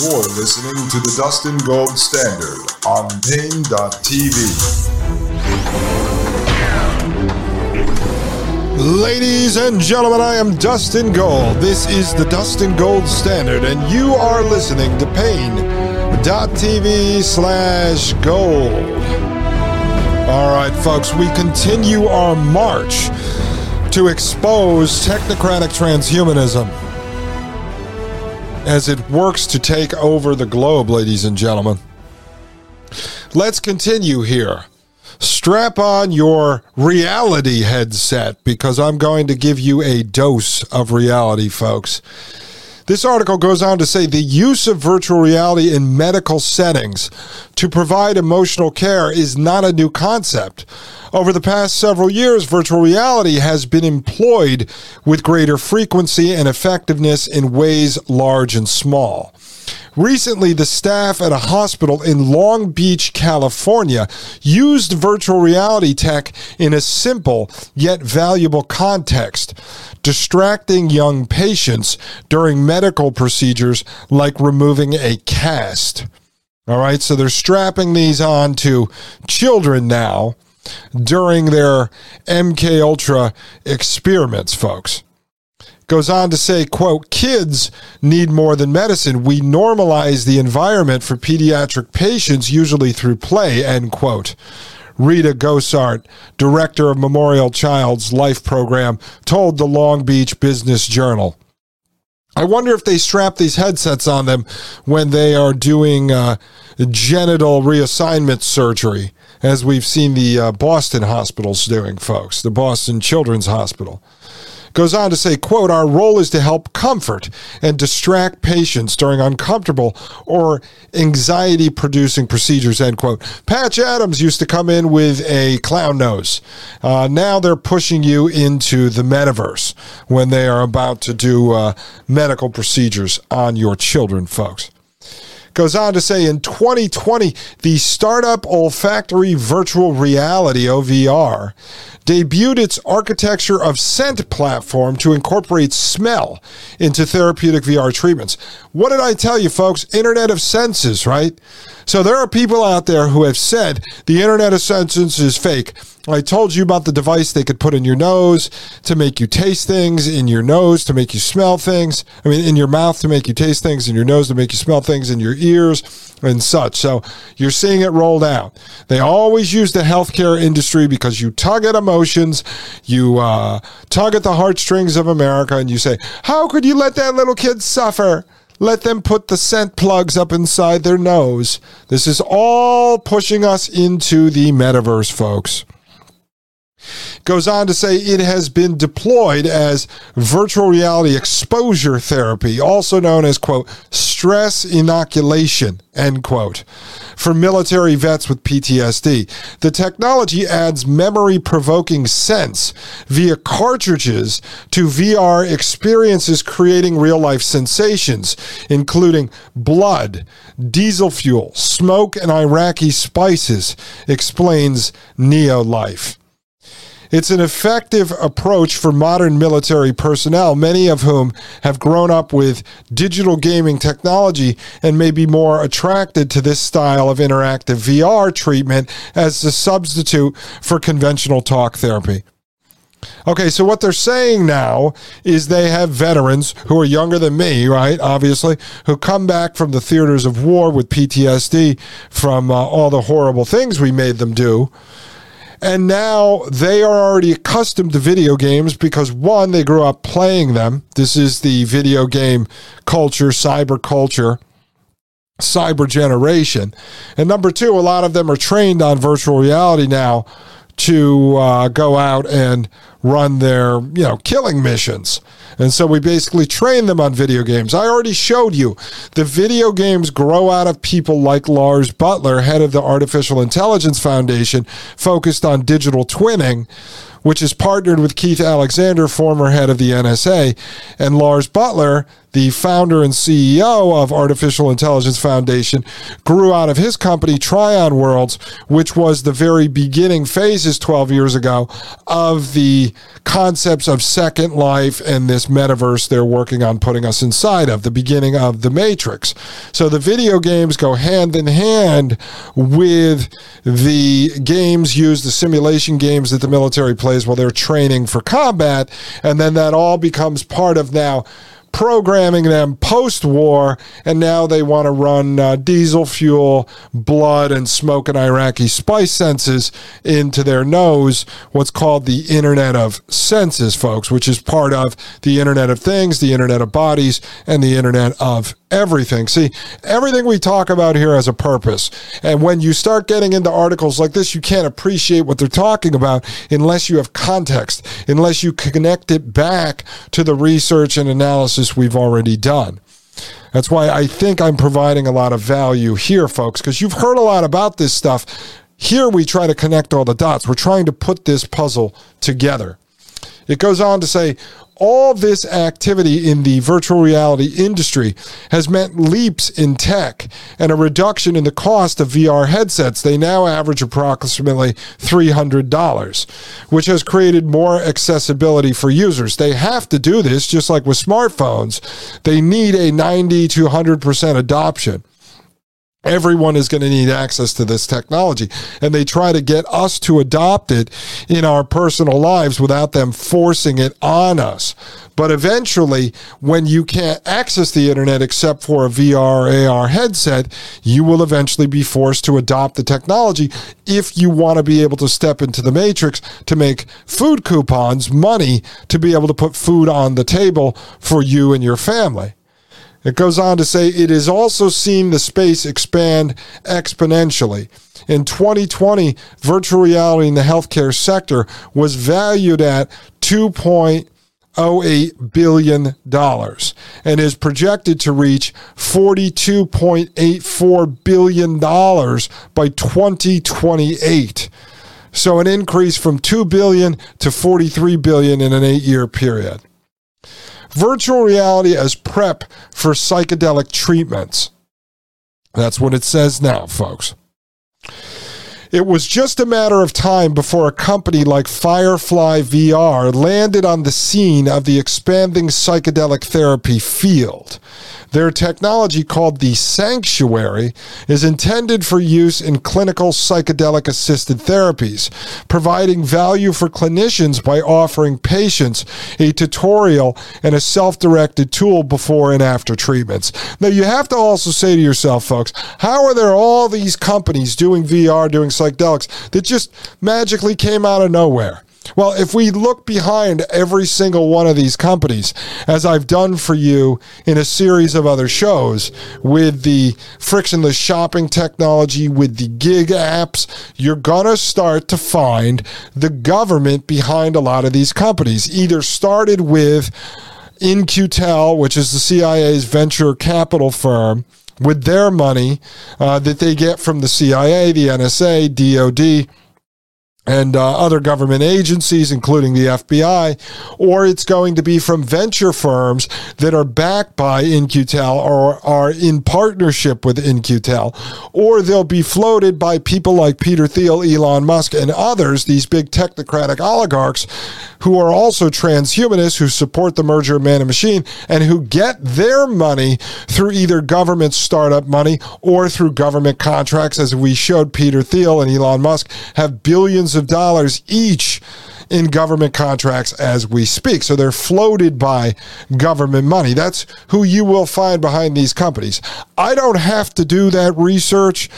You're listening to the Dustin Gold Standard on Paine.tv. Ladies and gentlemen, I am Dustin Gold. This is the Dustin Gold Standard, and you are listening to Paine.tv slash gold. All right, folks, we continue our march to expose technocratic transhumanism as it works to take over the globe, ladies and gentlemen. Let's continue here. Strap on your reality headset because I'm going to give you a dose of reality, folks. This article goes on to say the use of virtual reality in medical settings to provide emotional care is not a new concept. Over the past several years, virtual reality has been employed with greater frequency and effectiveness in ways large and small. Recently, the staff at a hospital in Long Beach, California, used virtual reality tech in a simple yet valuable context, distracting young patients during medical procedures like removing a cast. All right, so they're strapping these on to children now during their MK Ultra experiments, folks. Goes on to say quote kids need more than medicine. We normalize the environment for pediatric patients usually through play end quote. Rita Gosart, director of Memorial Child's Life Program, told the Long Beach Business Journal. I wonder if they strap these headsets on them when they are doing uh, genital reassignment surgery, as we've seen the uh, Boston hospitals doing, folks, the Boston Children's Hospital. Goes on to say quote our role is to help comfort and distract patients during uncomfortable or anxiety producing procedures end quote. Patch adams used to come in with a clown nose. Uh, now they're pushing you into the metaverse when they are about to do uh, medical procedures on your children folks goes on to say in 2020, the startup olfactory virtual reality OVR debuted its architecture of scent platform to incorporate smell into therapeutic VR treatments. What did I tell you, folks? Internet of senses, right? So there are people out there who have said the internet of senses is fake. I told you about the device they could put in your nose to make you taste things, in your nose to make you smell things. I mean, in your mouth to make you taste things, in your nose to make you smell things, in your ears and such. So you're seeing it rolled out. They always use the healthcare industry because you tug at emotions, you uh, tug at the heartstrings of America, and you say, How could you let that little kid suffer? Let them put the scent plugs up inside their nose. This is all pushing us into the metaverse, folks. Goes on to say it has been deployed as virtual reality exposure therapy, also known as, quote, stress inoculation, end quote, for military vets with PTSD. The technology adds memory provoking sense via cartridges to VR experiences, creating real life sensations, including blood, diesel fuel, smoke, and Iraqi spices, explains Neo Life. It's an effective approach for modern military personnel, many of whom have grown up with digital gaming technology and may be more attracted to this style of interactive VR treatment as a substitute for conventional talk therapy. Okay, so what they're saying now is they have veterans who are younger than me, right? Obviously, who come back from the theaters of war with PTSD from uh, all the horrible things we made them do. And now they are already accustomed to video games because one, they grew up playing them. This is the video game culture, cyber culture, cyber generation. And number two, a lot of them are trained on virtual reality now to uh, go out and run their, you know, killing missions. And so we basically train them on video games. I already showed you the video games grow out of people like Lars Buttler, head of the Artificial Intelligence Foundation, focused on digital twinning, which is partnered with Keith Alexander, former head of the NSA, and Lars Buttler, the founder and CEO of Artificial Intelligence Foundation, grew out of his company, Trion Worlds, which was the very beginning phases 12 years ago of the concepts of Second Life and this metaverse they're working on putting us inside of, the beginning of the Matrix. So the video games go hand in hand with the games used, the simulation games that the military plays while they're training for combat. And then that all becomes part of now programming them post war, and now they want to run uh, diesel fuel, blood, and smoke and Iraqi spice senses into their nose, what's called the Internet of Senses, folks, which is part of the Internet of Things, the Internet of Bodies, and the Internet of everything. See, everything we talk about here has a purpose. And when you start getting into articles like this, you can't appreciate what they're talking about unless you have context, unless you connect it back to the research and analysis we've already done. That's why I think I'm providing a lot of value here, folks, because you've heard a lot about this stuff. Here we try to connect all the dots. We're trying to put this puzzle together. It goes on to say all this activity in the virtual reality industry has meant leaps in tech and a reduction in the cost of VR headsets. They now average approximately $300, which has created more accessibility for users. They have to do this, just like with smartphones. They need a 90 to 100% adoption. Everyone is going to need access to this technology. And they try to get us to adopt it in our personal lives without them forcing it on us. But eventually, when you can't access the internet except for a VR or AR headset, you will eventually be forced to adopt the technology if you want to be able to step into the matrix to make food coupons, money to be able to put food on the table for you and your family. It goes on to say it has also seen the space expand exponentially. In 2020, virtual reality in the healthcare sector was valued at 2.08 billion dollars and is projected to reach 42.84 billion dollars by 2028. So an increase from 2 billion to 43 billion in an 8-year period virtual reality as prep for psychedelic treatments. That's what it says now, folks. It was just a matter of time before a company like Firefly VR landed on the scene of the expanding psychedelic therapy field. Their technology, called the Sanctuary, is intended for use in clinical psychedelic assisted therapies, providing value for clinicians by offering patients a tutorial and a self directed tool before and after treatments. Now, you have to also say to yourself, folks, how are there all these companies doing VR, doing psychedelics that just magically came out of nowhere? Well, if we look behind every single one of these companies, as I've done for you in a series of other shows with the frictionless shopping technology, with the gig apps, you're going to start to find the government behind a lot of these companies. Either started with In-Q-Tel, which is the CIA's venture capital firm, with their money uh, that they get from the CIA, the NSA, DOD and uh, other government agencies, including the FBI, or it's going to be from venture firms that are backed by In-Q-Tel or are in partnership with In-Q-Tel, or they'll be floated by people like Peter Thiel, Elon Musk, and others, these big technocratic oligarchs who are also transhumanists who support the merger of man and machine and who get their money through either government startup money or through government contracts, as we showed Peter Thiel and Elon Musk have billions of dollars each in government contracts as we speak. So they're floated by government money. That's who you will find behind these companies. I don't have to do that research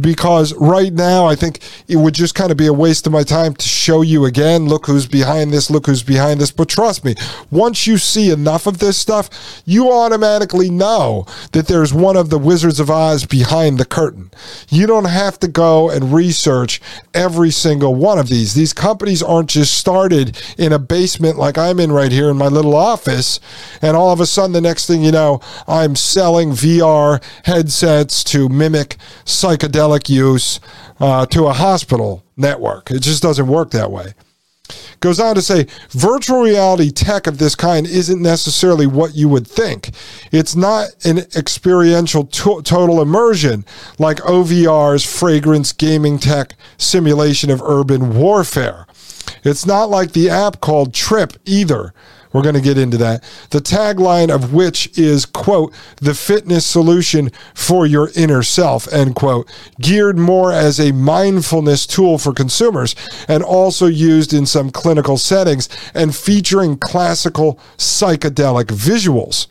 because right now I think it would just kind of be a waste of my time to show you again, look who's behind this, look who's behind this. But trust me, once you see enough of this stuff, you automatically know that there's one of the Wizards of Oz behind the curtain. You don't have to go and research every single one of these. These companies aren't just started in a basement like I'm in right here in my little office. And all of a sudden, the next thing you know, I'm selling VR headsets to mimic psychedelic use uh, to a hospital network. It just doesn't work that way. Goes on to say virtual reality tech of this kind isn't necessarily what you would think. It's not an experiential to- total immersion like OVR's fragrance gaming tech simulation of urban warfare. It's not like the app called Trip either. We're going to get into that. The tagline of which is, quote, the fitness solution for your inner self, end quote, geared more as a mindfulness tool for consumers and also used in some clinical settings and featuring classical psychedelic visuals.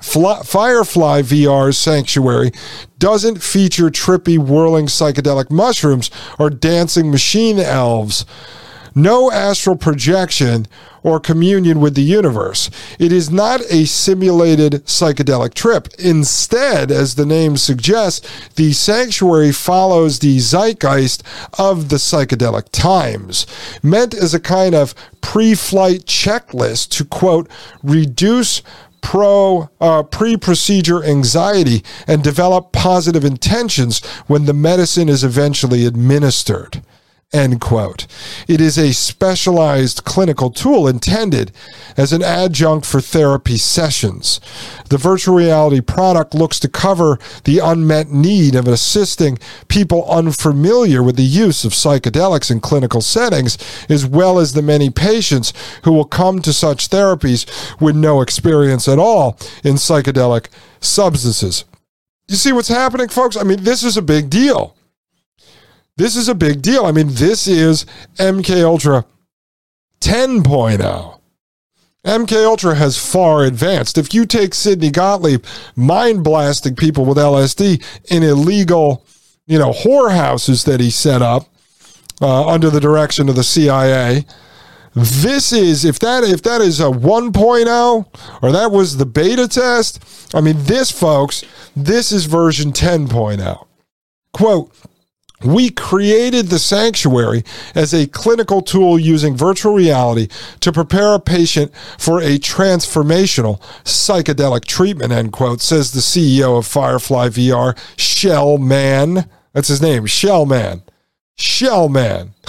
Firefly VR's Sanctuary doesn't feature trippy, whirling psychedelic mushrooms or dancing machine elves no astral projection or communion with the universe. It is not a simulated psychedelic trip. Instead, as the name suggests, the sanctuary follows the zeitgeist of the psychedelic times, meant as a kind of pre flight checklist to quote, reduce pro uh, pre-procedure anxiety and develop positive intentions when the medicine is eventually administered End quote. It is a specialized clinical tool intended as an adjunct for therapy sessions. The virtual reality product looks to cover the unmet need of assisting people unfamiliar with the use of psychedelics in clinical settings, as well as the many patients who will come to such therapies with no experience at all in psychedelic substances. You see what's happening, folks? I mean, this is a big deal. This is a big deal. I mean, this is MK Ultra 10.0. MK Ultra has far advanced. If you take Sidney Gottlieb mind blasting people with LSD in illegal, you know, whorehouses that he set up uh, under the direction of the CIA, this is if that if that is a 1.0 or that was the beta test, I mean this folks, this is version 10.0. Quote we created the sanctuary as a clinical tool using virtual reality to prepare a patient for a transformational psychedelic treatment, end quote, says the CEO of Firefly VR, Shell Man. That's his name, Shell Man. Shellman,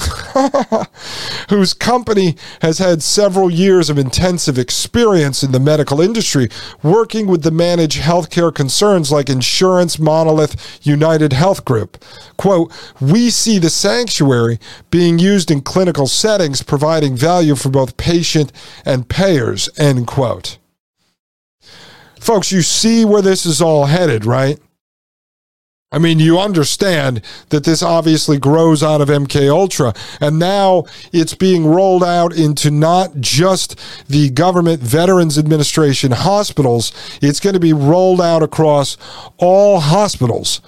whose company has had several years of intensive experience in the medical industry, working with the managed healthcare concerns like Insurance Monolith United Health Group. Quote, we see the sanctuary being used in clinical settings, providing value for both patient and payers, end quote. Folks, you see where this is all headed, right? I mean, you understand that this obviously grows out of MK Ultra, and now it's being rolled out into not just the government Veterans Administration hospitals. It's going to be rolled out across all hospitals.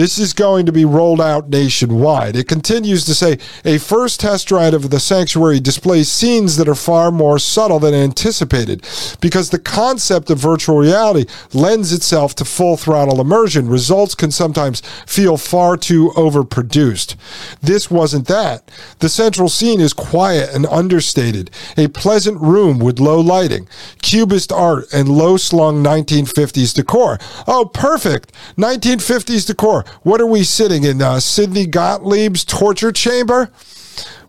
This is going to be rolled out nationwide. It continues to say a first test ride of the sanctuary displays scenes that are far more subtle than anticipated because the concept of virtual reality lends itself to full throttle immersion. Results can sometimes feel far too overproduced. This wasn't that. The central scene is quiet and understated, a pleasant room with low lighting, cubist art, and low slung 1950s decor. Oh, perfect! 1950s decor. What are we sitting in? Uh, Sidney Gottlieb's torture chamber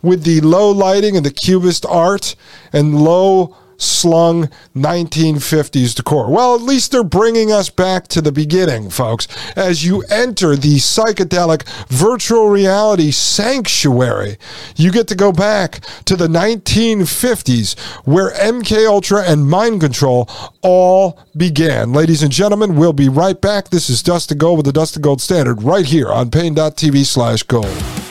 with the low lighting and the cubist art and low slung 1950s decor. Well, at least they're bringing us back to the beginning, folks. As you enter the psychedelic virtual reality sanctuary, you get to go back to the 1950s where MK Ultra and mind control all began. Ladies and gentlemen, we'll be right back. This is Dustin Gold with the Dustin Gold Standard right here on Paine.tv slash gold.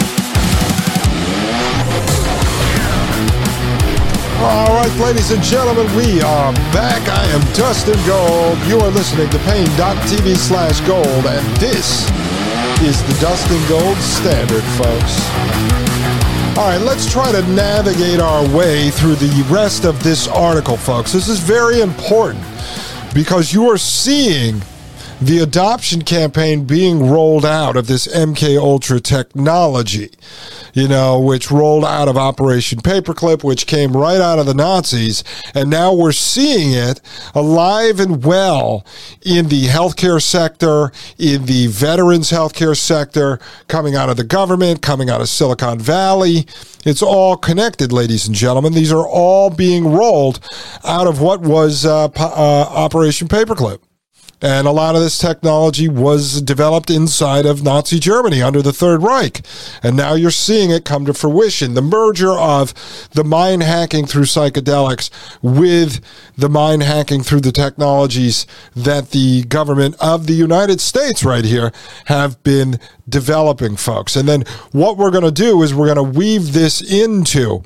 All right, ladies and gentlemen, we are back. I am Dustin Gold. You are listening to Paine.tv slash gold, and this is the Dustin Gold Standard, folks. All right, let's try to navigate our way through the rest of this article, folks. This is very important because you are seeing the adoption campaign being rolled out of this MK Ultra technology, you know, which rolled out of Operation Paperclip, which came right out of the Nazis, and now we're seeing it alive and well in the healthcare sector, in the veterans healthcare sector, coming out of the government, coming out of Silicon Valley. It's all connected, ladies and gentlemen. These are all being rolled out of what was uh, uh, Operation Paperclip. And a lot of this technology was developed inside of Nazi Germany under the Third Reich. And now you're seeing it come to fruition. The merger of the mind hacking through psychedelics with the mind hacking through the technologies that the government of the United States right here have been developing, folks. And then what we're going to do is we're going to weave this into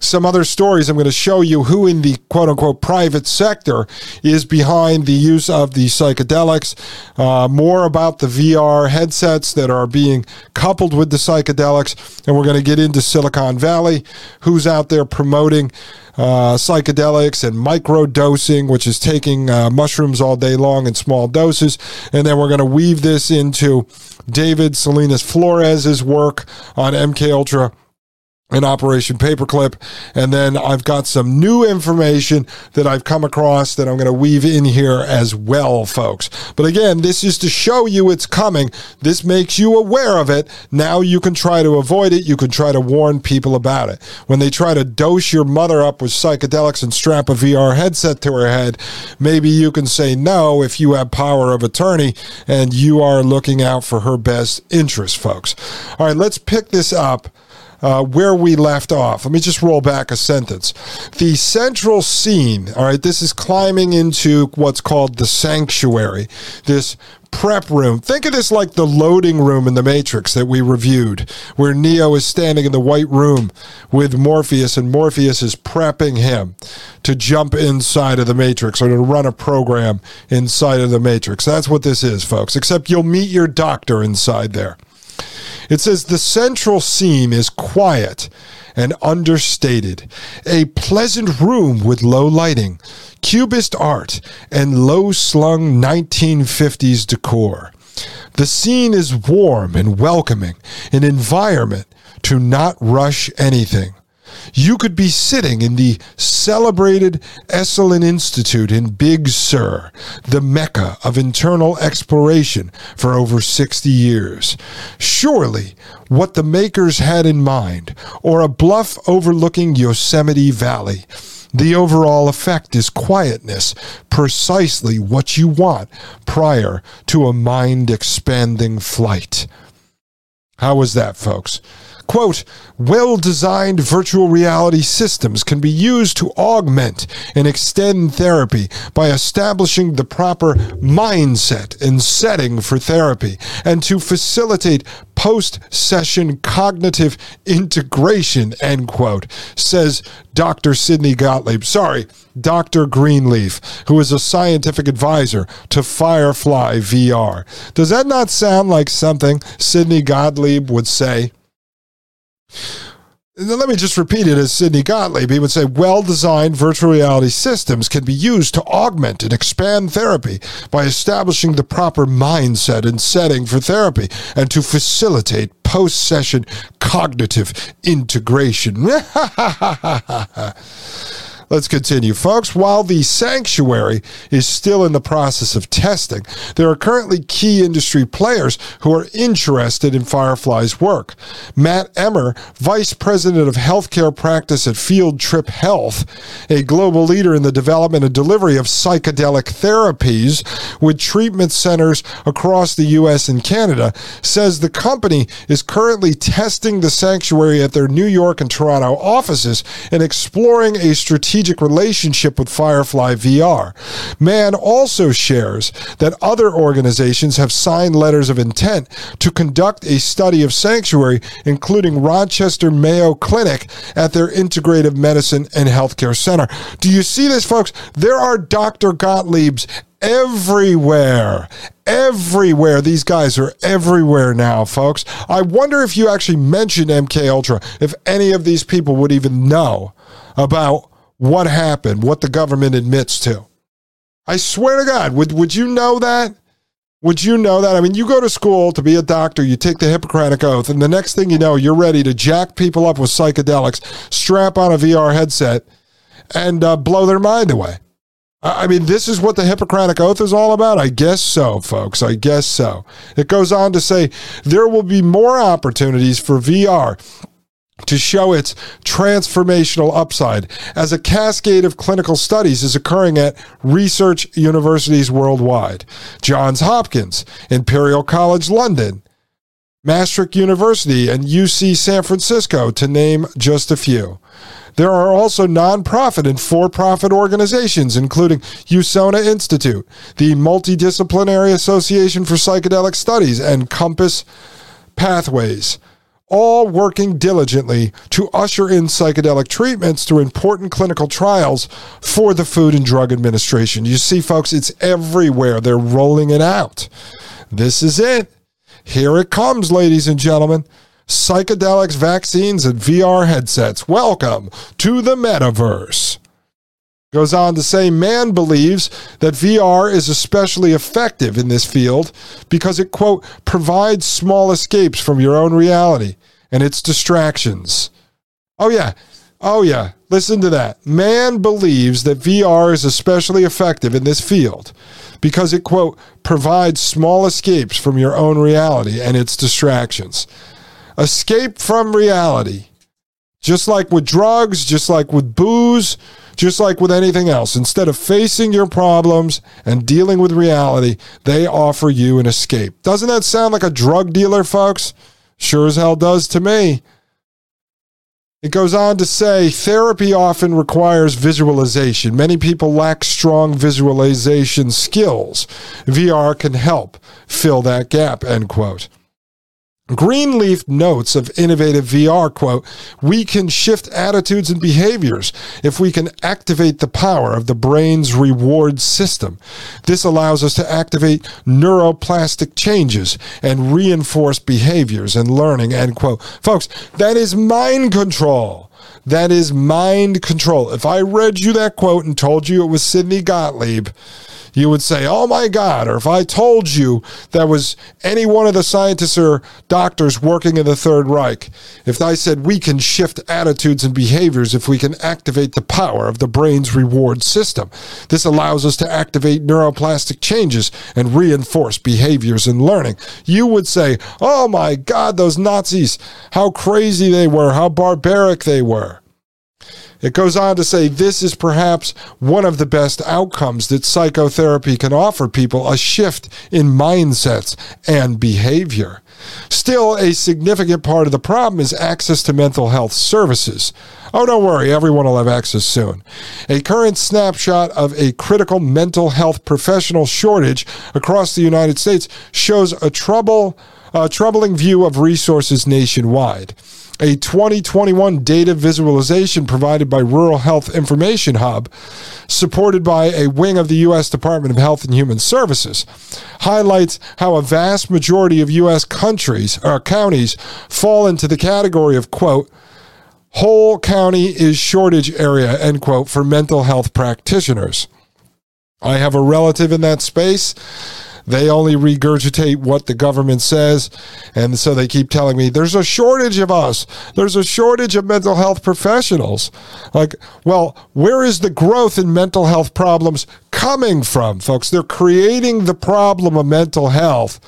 some other stories. I'm going to show you who in the quote unquote private sector is behind the use of the psychedelics, uh, more about the VR headsets that are being coupled with the psychedelics. And we're going to get into Silicon Valley, who's out there promoting. Uh, psychedelics and micro dosing, which is taking uh, mushrooms all day long in small doses. And then we're going to weave this into David Salinas Flores's work on MK Ultra in Operation Paperclip. And then I've got some new information that I've come across that I'm going to weave in here as well, folks. But again, this is to show you it's coming. This makes you aware of it. Now you can try to avoid it. You can try to warn people about it. When they try to dose your mother up with psychedelics and strap a VR headset to her head, maybe you can say no if you have power of attorney and you are looking out for her best interest, folks. All right, let's pick this up uh, where we left off. Let me just roll back a sentence. The central scene, all right, this is climbing into what's called the sanctuary, this prep room. Think of this like the loading room in the Matrix that we reviewed, where Neo is standing in the white room with Morpheus, and Morpheus is prepping him to jump inside of the Matrix or to run a program inside of the Matrix. That's what this is, folks, except you'll meet your doctor inside there. It says the central scene is quiet and understated. A pleasant room with low lighting, cubist art, and low slung 1950s decor. The scene is warm and welcoming, an environment to not rush anything. You could be sitting in the celebrated Esalen Institute in Big Sur, the mecca of internal exploration for over 60 years. Surely, what the makers had in mind, or a bluff overlooking Yosemite Valley. The overall effect is quietness, precisely what you want prior to a mind expanding flight. How was that, folks? Quote, well designed virtual reality systems can be used to augment and extend therapy by establishing the proper mindset and setting for therapy and to facilitate post session cognitive integration, end quote, says Dr. Sidney Gottlieb. Sorry, Dr. Greenleaf, who is a scientific advisor to Firefly VR. Does that not sound like something Sidney Gottlieb would say? Let me just repeat it as Sidney Gottlieb. He would say, well designed virtual reality systems can be used to augment and expand therapy by establishing the proper mindset and setting for therapy and to facilitate post session cognitive integration. Let's continue, folks. While the sanctuary is still in the process of testing, there are currently key industry players who are interested in Firefly's work. Matt Emmer, Vice President of Healthcare Practice at Field Trip Health, a global leader in the development and delivery of psychedelic therapies with treatment centers across the U.S. and Canada, says the company is currently testing the sanctuary at their New York and Toronto offices and exploring a strategic strategic relationship with Firefly VR. Mann also shares that other organizations have signed letters of intent to conduct a study of Sanctuary, including Rochester Mayo Clinic at their Integrative Medicine and Healthcare Center. Do you see this, folks? There are Dr. Gottlieb's everywhere everywhere these guys are everywhere now folks i wonder if you actually mentioned mk ultra if any of these people would even know about what happened, what the government admits to. I swear to God, would, would you know that? Would you know that? I mean, you go to school to be a doctor, you take the Hippocratic Oath, and the next thing you know, you're ready to jack people up with psychedelics, strap on a VR headset, and uh, blow their mind away. I mean, this is what the Hippocratic Oath is all about? I guess so, folks. I guess so. It goes on to say there will be more opportunities for VR to show its transformational upside as a cascade of clinical studies is occurring at research universities worldwide. Johns Hopkins, Imperial College London, Maastricht University, and UC San Francisco, to name just a few. There are also nonprofit and for profit organizations, including USONA Institute, the Multidisciplinary Association for Psychedelic Studies, and Compass Pathways all working diligently to usher in psychedelic treatments through important clinical trials for the Food and Drug Administration. You see, folks, it's everywhere. They're rolling it out. This is it. Here it comes, ladies and gentlemen. Psychedelics, vaccines, and VR headsets. Welcome to the metaverse. Goes on to say, man believes that VR is especially effective in this field because it, quote, provides small escapes from your own reality and its distractions. Oh, yeah. Oh, yeah. Listen to that. Man believes that VR is especially effective in this field because it, quote, provides small escapes from your own reality and its distractions. Escape from reality. Just like with drugs, just like with booze, just like with anything else, instead of facing your problems and dealing with reality, they offer you an escape. Doesn't that sound like a drug dealer, folks? Sure as hell does to me. It goes on to say therapy often requires visualization. Many people lack strong visualization skills. VR can help fill that gap, end quote. Greenleaf notes of innovative VR quote, we can shift attitudes and behaviors if we can activate the power of the brain's reward system. This allows us to activate neuroplastic changes and reinforce behaviors and learning, end quote. Folks, that is mind control. That is mind control. If I read you that quote and told you it was Sidney Gottlieb, you would say, Oh my God. Or if I told you that was any one of the scientists or doctors working in the Third Reich, if I said we can shift attitudes and behaviors if we can activate the power of the brain's reward system, this allows us to activate neuroplastic changes and reinforce behaviors and learning. You would say, Oh my God, those Nazis, how crazy they were, how barbaric they were. It goes on to say this is perhaps one of the best outcomes that psychotherapy can offer people a shift in mindsets and behavior. Still, a significant part of the problem is access to mental health services. Oh, don't worry, everyone will have access soon. A current snapshot of a critical mental health professional shortage across the United States shows a trouble, a troubling view of resources nationwide a 2021 data visualization provided by Rural Health Information Hub, supported by a wing of the U.S. Department of Health and Human Services, highlights how a vast majority of U.S. countries or counties fall into the category of, quote, whole county is shortage area, end quote, for mental health practitioners. I have a relative in that space they only regurgitate what the government says. And so they keep telling me there's a shortage of us. There's a shortage of mental health professionals. Like, well, where is the growth in mental health problems coming from, folks? They're creating the problem of mental health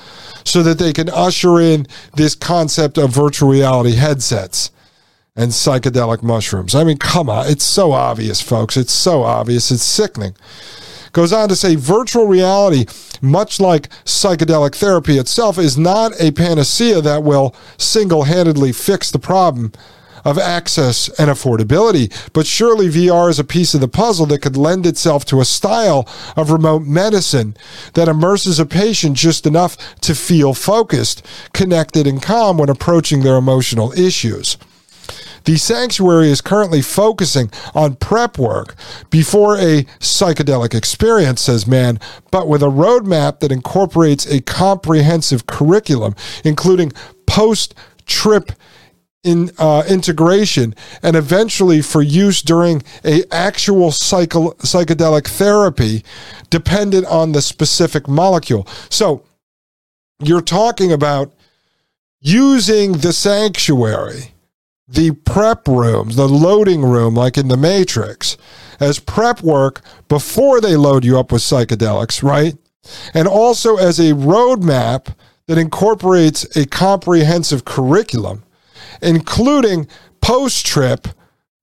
so that they can usher in this concept of virtual reality headsets and psychedelic mushrooms. I mean, come on. It's so obvious, folks. It's so obvious. It's sickening. Goes on to say virtual reality, much like psychedelic therapy itself, is not a panacea that will single handedly fix the problem of access and affordability. But surely VR is a piece of the puzzle that could lend itself to a style of remote medicine that immerses a patient just enough to feel focused, connected, and calm when approaching their emotional issues. The sanctuary is currently focusing on prep work before a psychedelic experience, says Mann, but with a roadmap that incorporates a comprehensive curriculum, including post trip in uh, integration and eventually for use during a actual psycho- psychedelic therapy dependent on the specific molecule. So you're talking about using the sanctuary, the prep rooms, the loading room, like in the Matrix, as prep work before they load you up with psychedelics, right? And also as a roadmap that incorporates a comprehensive curriculum, including post trip,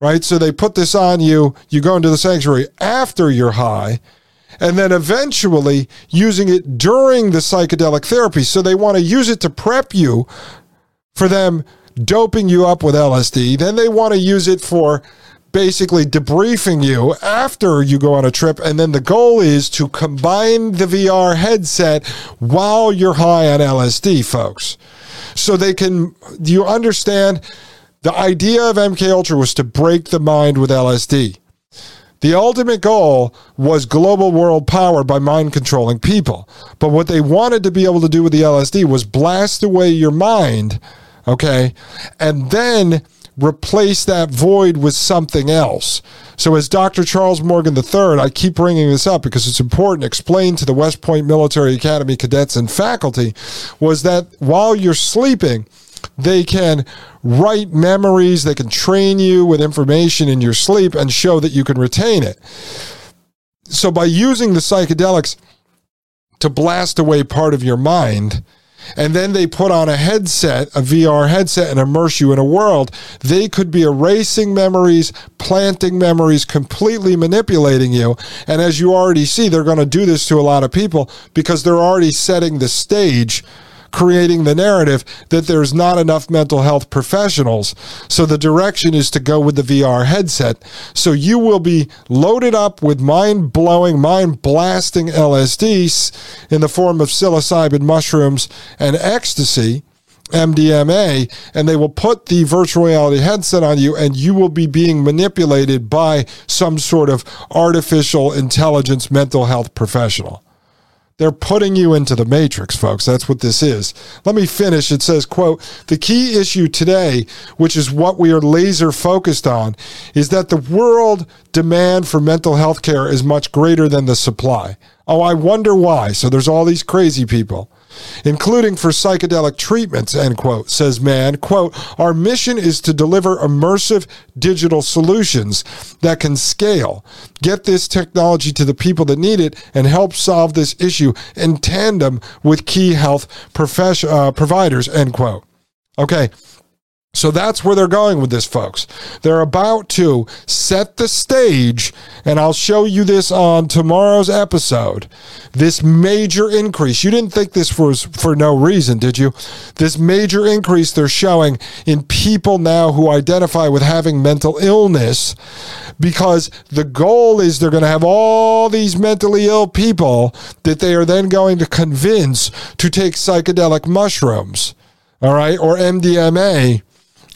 right? So they put this on you, you go into the sanctuary after you're high and then eventually using it during the psychedelic therapy. So they want to use it to prep you for them doping you up with LSD. Then they want to use it for basically debriefing you after you go on a trip. And then the goal is to combine the VR headset while you're high on LSD, folks. So they can, you understand? The idea of MK Ultra was to break the mind with LSD. The ultimate goal was global world power by mind controlling people. But what they wanted to be able to do with the LSD was blast away your mind, okay, and then replace that void with something else. So, as Dr. Charles Morgan III, I keep bringing this up because it's important, explain to the West Point Military Academy cadets and faculty was that while you're sleeping, they can write memories, they can train you with information in your sleep and show that you can retain it. So, by using the psychedelics to blast away part of your mind, and then they put on a headset, a VR headset, and immerse you in a world, they could be erasing memories, planting memories, completely manipulating you. And as you already see, they're going to do this to a lot of people because they're already setting the stage creating the narrative that there's not enough mental health professionals. So the direction is to go with the VR headset. So you will be loaded up with mind blowing, mind blasting LSDs in the form of psilocybin mushrooms and ecstasy. MDMA, and they will put the virtual reality headset on you, and you will be being manipulated by some sort of artificial intelligence mental health professional. They're putting you into the matrix, folks. That's what this is. Let me finish. It says, quote, the key issue today, which is what we are laser focused on, is that the world demand for mental health care is much greater than the supply. Oh, I wonder why. So there's all these crazy people including for psychedelic treatments, end quote, says Mann. Quote, our mission is to deliver immersive digital solutions that can scale, get this technology to the people that need it, and help solve this issue in tandem with key health profession, uh, providers, end quote. Okay, so that's where they're going with this, folks. They're about to set the stage, and I'll show you this on tomorrow's episode. This major increase. You didn't think this was for no reason, did you? This major increase they're showing in people now who identify with having mental illness because the goal is they're going to have all these mentally ill people that they are then going to convince to take psychedelic mushrooms, all right, or MDMA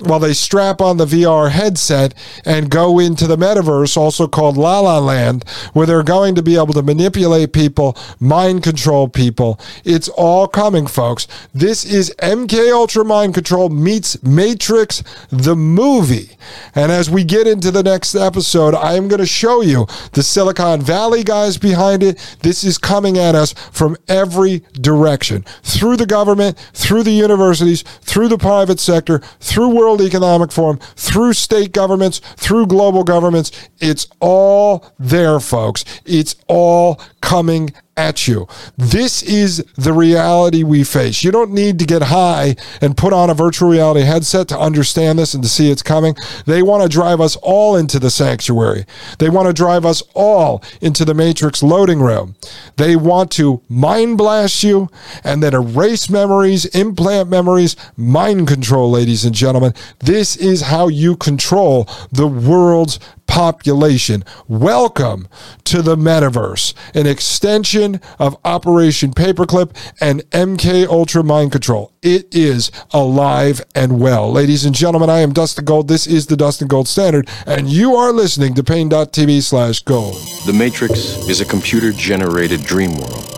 while they strap on the VR headset and go into the metaverse, also called La La Land, where they're going to be able to manipulate people, mind control people. It's all coming, folks. This is MK Ultra Mind Control meets Matrix the movie. And as we get into the next episode, I am going to show you the Silicon Valley guys behind it. This is coming at us from every direction through the government, through the universities, through the private sector, through World Economic Forum, through state governments, through global governments. It's all there, folks. It's all coming at you. This is the reality we face. You don't need to get high and put on a virtual reality headset to understand this and to see it's coming. They want to drive us all into the sanctuary. They want to drive us all into the matrix loading room. They want to mind blast you and then erase memories, implant memories, mind control, ladies and gentlemen. This is how you control the world's population. Welcome to the metaverse, an extension of Operation Paperclip and MK Ultra Mind Control. It is alive and well. Ladies and gentlemen, I am Dustin Gold. This is the Dustin Gold Standard, and you are listening to Paine.tv slash gold. The Matrix is a computer generated dream world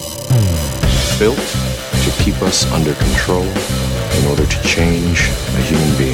built to keep us under control in order to change a human being.